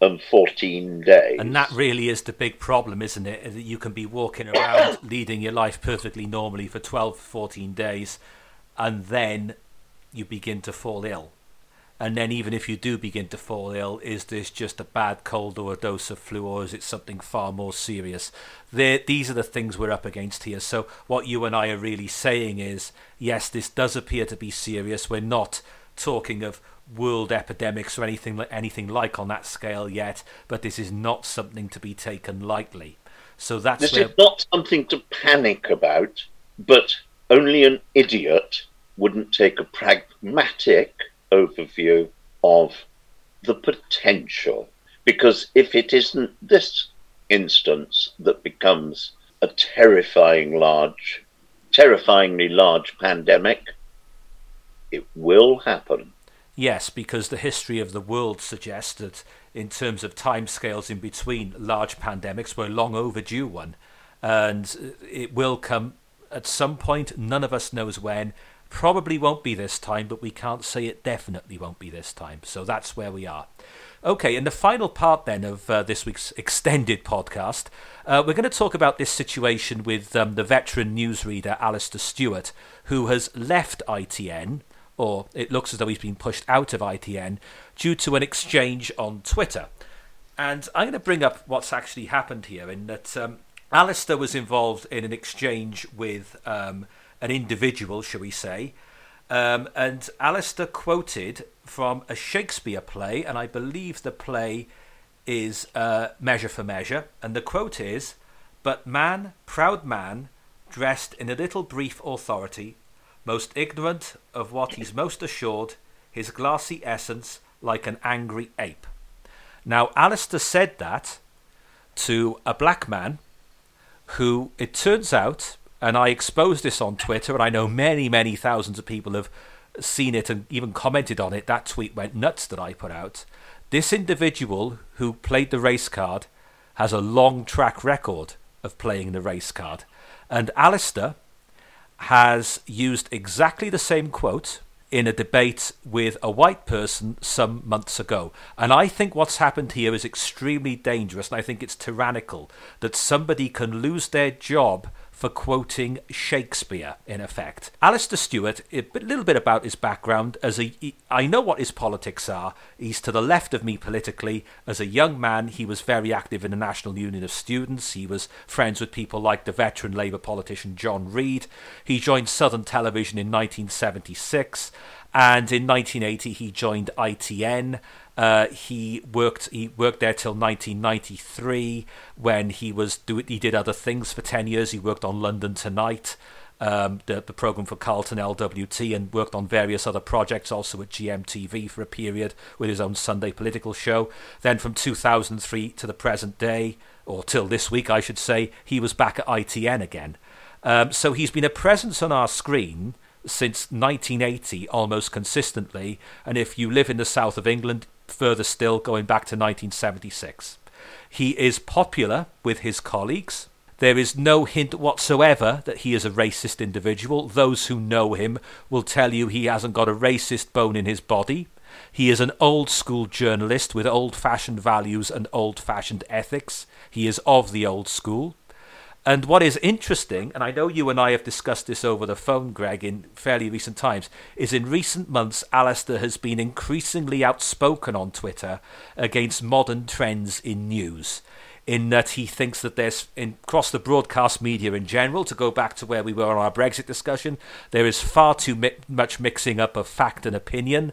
and 14 days. And that really is the big problem, isn't it? That you can be walking around leading your life perfectly normally for 12, 14 days, and then you begin to fall ill. And then, even if you do begin to fall ill, is this just a bad cold or a dose of flu, or is it something far more serious? They're, these are the things we're up against here. So, what you and I are really saying is yes, this does appear to be serious. We're not talking of world epidemics or anything, anything like on that scale yet, but this is not something to be taken lightly. So, that's this where... is not something to panic about, but only an idiot wouldn't take a pragmatic overview of the potential. Because if it isn't this instance that becomes a terrifying large, terrifyingly large pandemic, it will happen. Yes, because the history of the world suggests that, in terms of timescales in between large pandemics, we're long overdue one. And it will come at some point, none of us knows when, Probably won't be this time, but we can't say it definitely won't be this time. So that's where we are. Okay, and the final part then of uh, this week's extended podcast, uh, we're going to talk about this situation with um, the veteran newsreader Alastair Stewart, who has left ITN, or it looks as though he's been pushed out of ITN, due to an exchange on Twitter. And I'm going to bring up what's actually happened here in that um, Alastair was involved in an exchange with. Um, an individual, shall we say. Um, and Alastair quoted from a Shakespeare play, and I believe the play is uh, Measure for Measure. And the quote is But man, proud man, dressed in a little brief authority, most ignorant of what he's most assured, his glassy essence like an angry ape. Now, Alastair said that to a black man who, it turns out, and I exposed this on Twitter, and I know many, many thousands of people have seen it and even commented on it. That tweet went nuts that I put out. This individual who played the race card has a long track record of playing the race card. And Alastair has used exactly the same quote in a debate with a white person some months ago. And I think what's happened here is extremely dangerous, and I think it's tyrannical that somebody can lose their job for quoting Shakespeare, in effect. Alastair Stewart, a little bit about his background. As a, I know what his politics are. He's to the left of me politically. As a young man, he was very active in the National Union of Students. He was friends with people like the veteran Labour politician John Reid. He joined Southern Television in 1976. And in 1980, he joined ITN. Uh, he worked he worked there till 1993 when he was do he did other things for 10 years. He worked on London Tonight, um, the, the program for Carlton LWT, and worked on various other projects also at GMTV for a period with his own Sunday political show. Then from 2003 to the present day, or till this week, I should say, he was back at ITN again. Um, so he's been a presence on our screen since 1980 almost consistently. And if you live in the south of England, further still, going back to 1976. He is popular with his colleagues. There is no hint whatsoever that he is a racist individual. Those who know him will tell you he hasn't got a racist bone in his body. He is an old school journalist with old fashioned values and old fashioned ethics. He is of the old school. And what is interesting, and I know you and I have discussed this over the phone, Greg, in fairly recent times, is in recent months, Alastair has been increasingly outspoken on Twitter against modern trends in news. In that he thinks that there's, in, across the broadcast media in general, to go back to where we were on our Brexit discussion, there is far too mi- much mixing up of fact and opinion.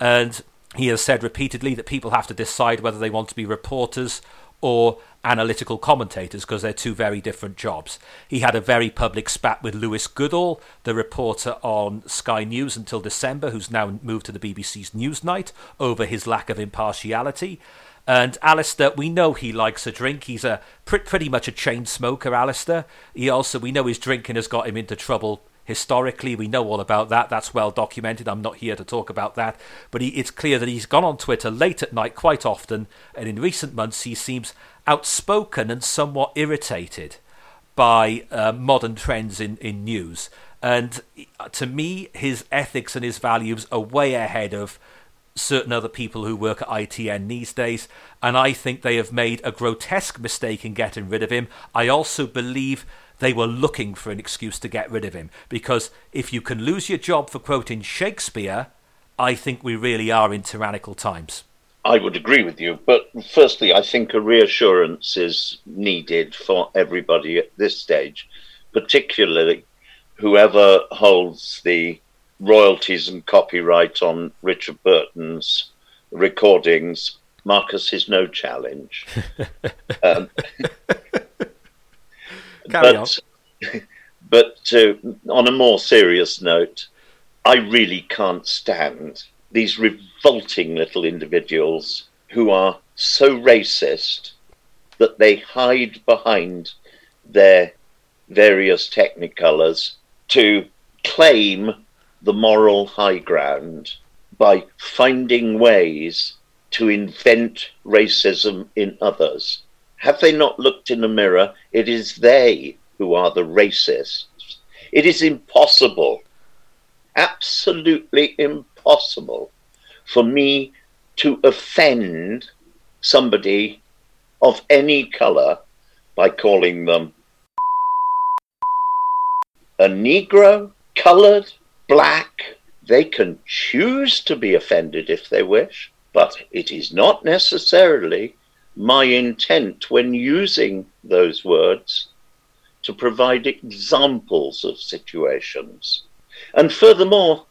And he has said repeatedly that people have to decide whether they want to be reporters or analytical commentators because they're two very different jobs. He had a very public spat with Lewis Goodall, the reporter on Sky News until December, who's now moved to the BBC's Newsnight, over his lack of impartiality. And Alastair, we know he likes a drink. He's a pretty much a chain smoker, Alastair. He also, we know his drinking has got him into trouble historically. We know all about that. That's well documented. I'm not here to talk about that. But he, it's clear that he's gone on Twitter late at night quite often. And in recent months, he seems outspoken and somewhat irritated by uh, modern trends in, in news. And to me, his ethics and his values are way ahead of certain other people who work at ITN these days. And I think they have made a grotesque mistake in getting rid of him. I also believe they were looking for an excuse to get rid of him. Because if you can lose your job for quoting Shakespeare, I think we really are in tyrannical times. I would agree with you. But firstly, I think a reassurance is needed for everybody at this stage, particularly whoever holds the royalties and copyright on Richard Burton's recordings. Marcus is no challenge. um, but, but uh, on a more serious note, I really can't stand these revolting little individuals who are so racist that they hide behind their various technicolors to claim the moral high ground by finding ways to invent racism in others. Have they not looked in the mirror? It is they who are the racists. It is impossible, absolutely impossible for me to offend somebody of any color by calling them a Negro, colored, black. They can choose to be offended if they wish, but it is not necessarily my intent when using those words to provide examples of situations. And furthermore,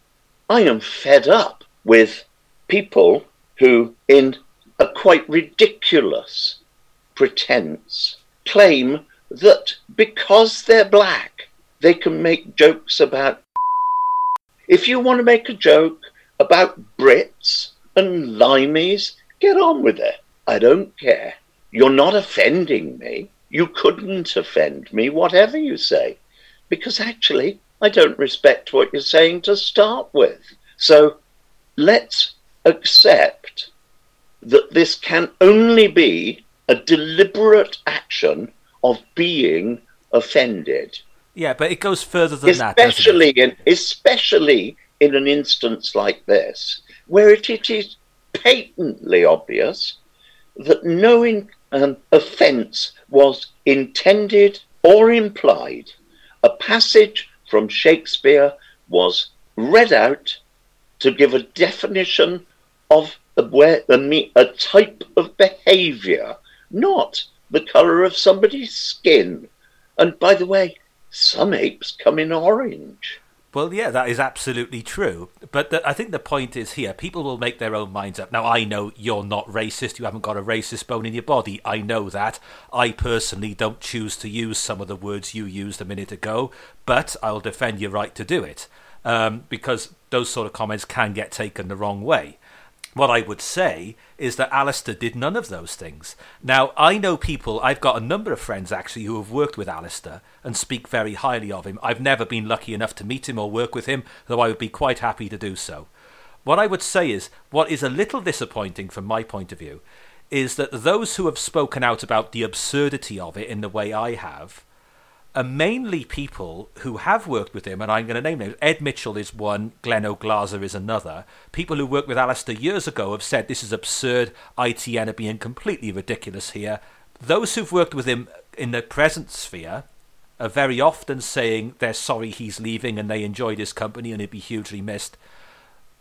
I am fed up with people who, in a quite ridiculous pretense, claim that because they're black, they can make jokes about. If you want to make a joke about Brits and Limeys, get on with it. I don't care. You're not offending me. You couldn't offend me, whatever you say, because actually, I don't respect what you're saying to start with. So let's accept that this can only be a deliberate action of being offended. Yeah, but it goes further than especially that. In, especially in an instance like this, where it, it is patently obvious that no um, offence was intended or implied. A passage from Shakespeare was read out to give a definition of a, where, a, a type of behaviour, not the colour of somebody's skin. And by the way, some apes come in orange. Well, yeah, that is absolutely true. But the, I think the point is here people will make their own minds up. Now, I know you're not racist. You haven't got a racist bone in your body. I know that. I personally don't choose to use some of the words you used a minute ago, but I'll defend your right to do it um, because those sort of comments can get taken the wrong way. What I would say is that Alastair did none of those things. Now, I know people, I've got a number of friends actually who have worked with Alastair and speak very highly of him. I've never been lucky enough to meet him or work with him, though I would be quite happy to do so. What I would say is, what is a little disappointing from my point of view, is that those who have spoken out about the absurdity of it in the way I have are mainly people who have worked with him, and I'm going to name names. Ed Mitchell is one, Glen Oglaza is another. People who worked with Alastair years ago have said this is absurd, ITN are being completely ridiculous here. Those who've worked with him in the present sphere are very often saying they're sorry he's leaving and they enjoyed his company and he'd be hugely missed.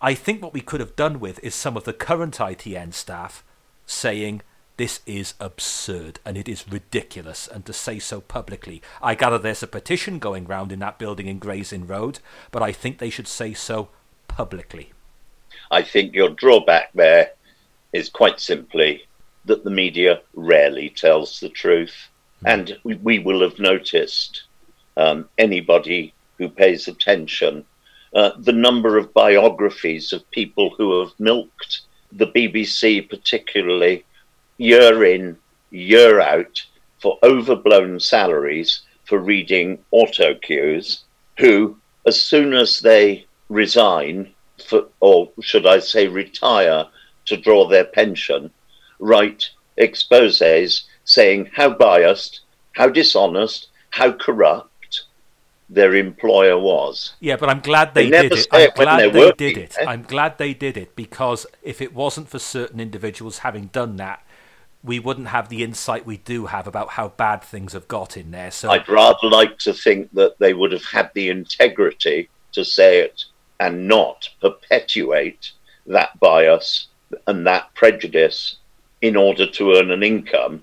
I think what we could have done with is some of the current ITN staff saying this is absurd and it is ridiculous, and to say so publicly. I gather there's a petition going round in that building in Gray's Inn Road, but I think they should say so publicly. I think your drawback there is quite simply that the media rarely tells the truth. Mm. And we, we, will have noticed um, anybody who pays attention uh, the number of biographies of people who have milked the BBC, particularly year in, year out for overblown salaries for reading auto cues, who, as soon as they resign, for, or should I say retire to draw their pension, write exposes saying how biased, how dishonest, how corrupt their employer was. Yeah, but I'm glad they, they did it. I'm glad they did it. Eh? I'm glad they did it because if it wasn't for certain individuals having done that, we wouldn't have the insight we do have about how bad things have got in there. So I'd rather like to think that they would have had the integrity to say it and not perpetuate that bias and that prejudice in order to earn an income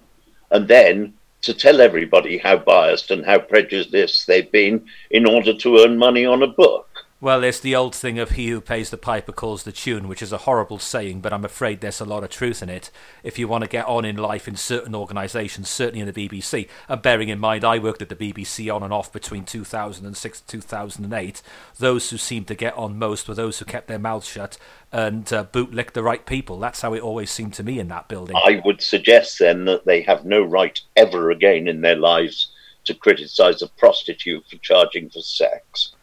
and then to tell everybody how biased and how prejudiced they've been in order to earn money on a book. Well, it's the old thing of he who pays the piper calls the tune, which is a horrible saying, but I'm afraid there's a lot of truth in it. If you want to get on in life in certain organisations, certainly in the BBC, and bearing in mind I worked at the BBC on and off between 2006 and 2008, those who seemed to get on most were those who kept their mouths shut and uh, bootlicked the right people. That's how it always seemed to me in that building. I would suggest then that they have no right ever again in their lives to criticise a prostitute for charging for sex.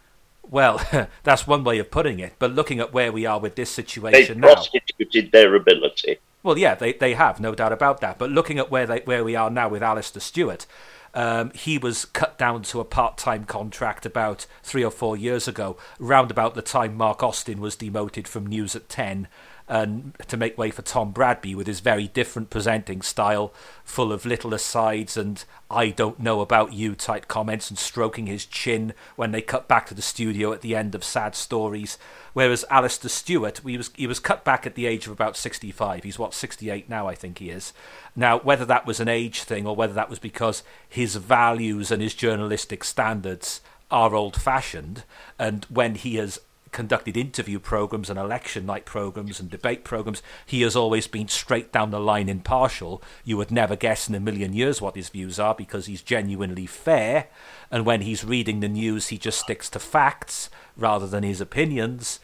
Well, that's one way of putting it. But looking at where we are with this situation now. they prostituted their ability. Well, yeah, they, they have, no doubt about that. But looking at where they where we are now with Alastair Stewart, um, he was cut down to a part time contract about three or four years ago, round about the time Mark Austin was demoted from News at 10 and to make way for Tom Bradby with his very different presenting style, full of little asides and I don't know about you type comments and stroking his chin when they cut back to the studio at the end of sad stories. Whereas Alastair Stewart, he was he was cut back at the age of about sixty five. He's what sixty eight now, I think he is. Now, whether that was an age thing or whether that was because his values and his journalistic standards are old fashioned, and when he has conducted interview programs and election night programs and debate programs. He has always been straight down the line impartial. You would never guess in a million years what his views are because he's genuinely fair. And when he's reading the news, he just sticks to facts rather than his opinions.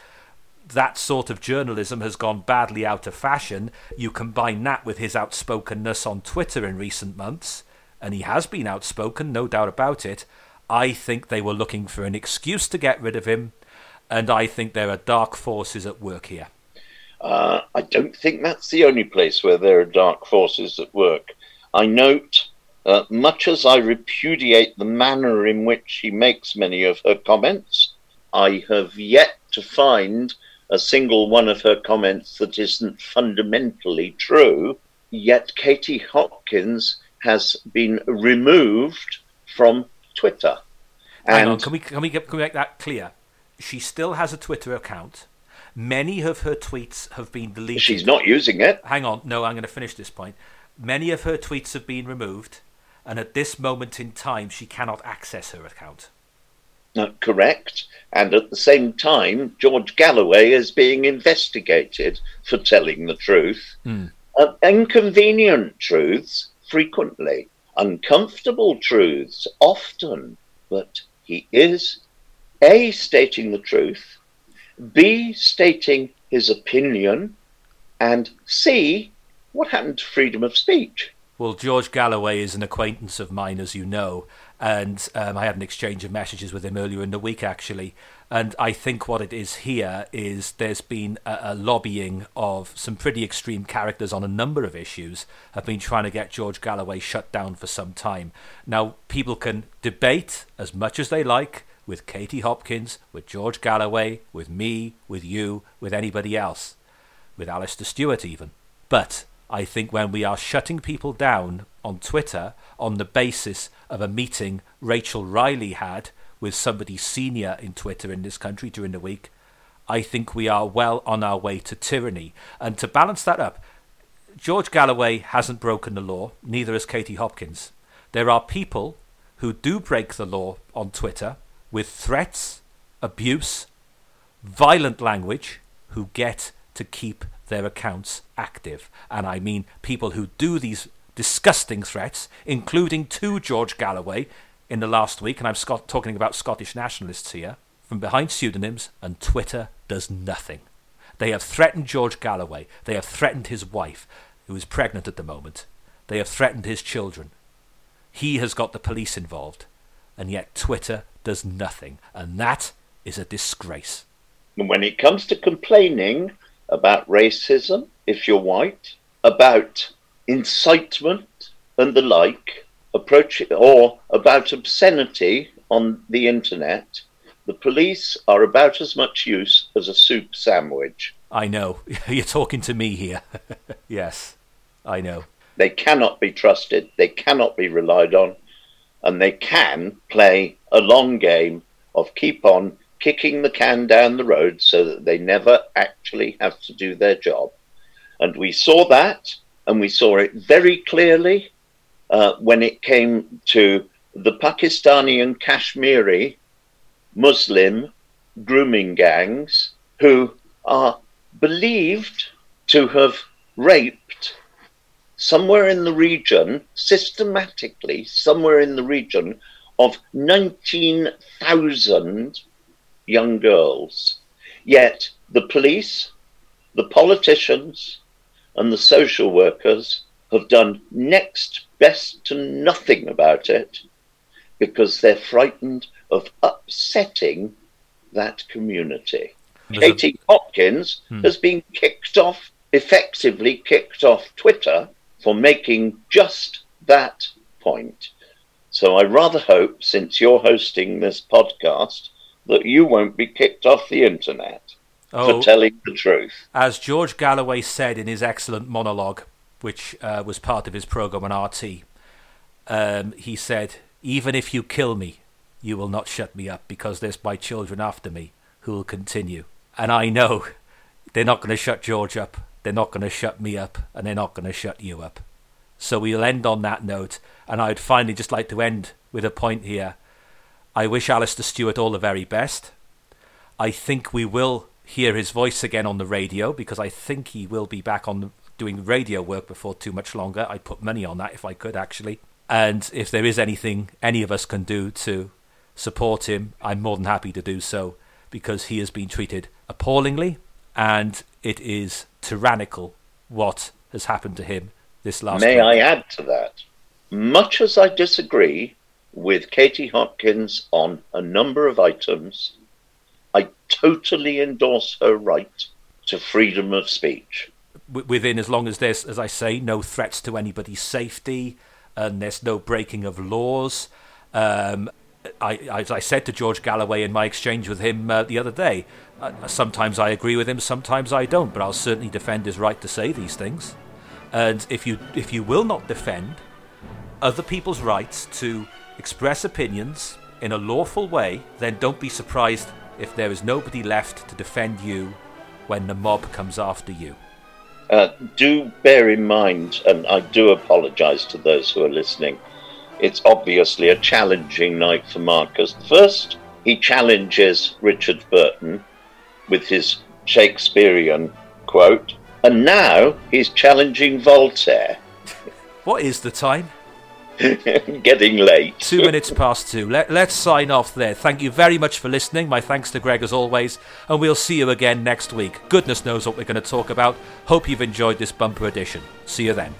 that sort of journalism has gone badly out of fashion. You combine that with his outspokenness on Twitter in recent months, and he has been outspoken, no doubt about it. I think they were looking for an excuse to get rid of him, and I think there are dark forces at work here. Uh, I don't think that's the only place where there are dark forces at work. I note, uh, much as I repudiate the manner in which she makes many of her comments, I have yet to find a single one of her comments that isn't fundamentally true. Yet Katie Hopkins has been removed from Twitter. Hang on, can we can we, get, can we make that clear? She still has a Twitter account. Many of her tweets have been deleted. She's not using it. Hang on, no, I'm going to finish this point. Many of her tweets have been removed, and at this moment in time, she cannot access her account. Correct. And at the same time, George Galloway is being investigated for telling the truth. Mm. Uh, inconvenient truths, frequently. Uncomfortable truths, often. But he is A, stating the truth, B, stating his opinion, and C, what happened to freedom of speech? Well, George Galloway is an acquaintance of mine, as you know, and um, I had an exchange of messages with him earlier in the week, actually. And I think what it is here is there's been a, a, lobbying of some pretty extreme characters on a number of issues have been trying to get George Galloway shut down for some time. Now, people can debate as much as they like with Katie Hopkins, with George Galloway, with me, with you, with anybody else, with Alastair Stewart even. But I think when we are shutting people down on Twitter on the basis of a meeting Rachel Riley had with somebody senior in Twitter in this country during the week, I think we are well on our way to tyranny. And to balance that up, George Galloway hasn't broken the law, neither has Katie Hopkins. There are people who do break the law on Twitter with threats, abuse, violent language, who get to keep their accounts active. And I mean people who do these disgusting threats, including to George Galloway in the last week, and I'm Scott, talking about Scottish nationalists here, from behind pseudonyms, and Twitter does nothing. They have threatened George Galloway. They have threatened his wife, who is pregnant at the moment. They have threatened his children. He has got the police involved, and yet Twitter does nothing, and that is a disgrace. And when it comes to complaining about racism, if you're white, about incitement and the like, approach or about obscenity on the internet, the police are about as much use as a soup sandwich. I know. You're talking to me here. yes, I know. They cannot be trusted, they cannot be relied on, and they can play a long game of keep on kicking the can down the road so that they never actually have to do their job. And we saw that, and we saw it very clearly uh, when it came to the Pakistani and Kashmiri Muslim grooming gangs who are believed to have raped somewhere in the region, systematically, somewhere in the region, of 19,000 young girls. Yet the police, the politicians, and the social workers have done next best to nothing about it because they're frightened of upsetting that community. Katie a... Hopkins hmm. has been kicked off, effectively kicked off Twitter for making just that point. So I rather hope, since you're hosting this podcast, that you won't be kicked off the internet oh, for telling the truth. As George Galloway said in his excellent monologue, which uh, was part of his program on RT, um, he said, Even if you kill me, you will not shut me up because there's my children after me who will continue. And I know they're not going to shut George up, they're not going to shut me up, and they're not going to shut you up. So we'll end on that note. And I'd finally just like to end with a point here. I wish Alastair Stewart all the very best. I think we will hear his voice again on the radio because I think he will be back on doing radio work before too much longer. I'd put money on that if I could, actually. And if there is anything any of us can do to support him, I'm more than happy to do so because he has been treated appallingly and it is tyrannical what has happened to him this last May week. I add to that? Much as I disagree with Katie Hopkins on a number of items, I totally endorse her right to freedom of speech. within as long as there's, as I say, no threats to anybody's safety and there's no breaking of laws. Um, I, as I said to George Galloway in my exchange with him uh, the other day, uh, sometimes I agree with him, sometimes I don't, but I'll certainly defend his right to say these things. And if you if you will not defend other people's rights to express opinions in a lawful way, then don't be surprised if there is nobody left to defend you when the mob comes after you. Uh, do bear in mind, and I do apologise to those who are listening, it's obviously a challenging night for Marcus. First, he challenges Richard Burton with his Shakespearean quote, and now he's challenging Voltaire. What is the time? Getting late. Two minutes past two. Let, let's sign off there. Thank you very much for listening. My thanks to Greg as always. And we'll see you again next week. Goodness knows what we're going to talk about. Hope you've enjoyed this bumper edition. See you then.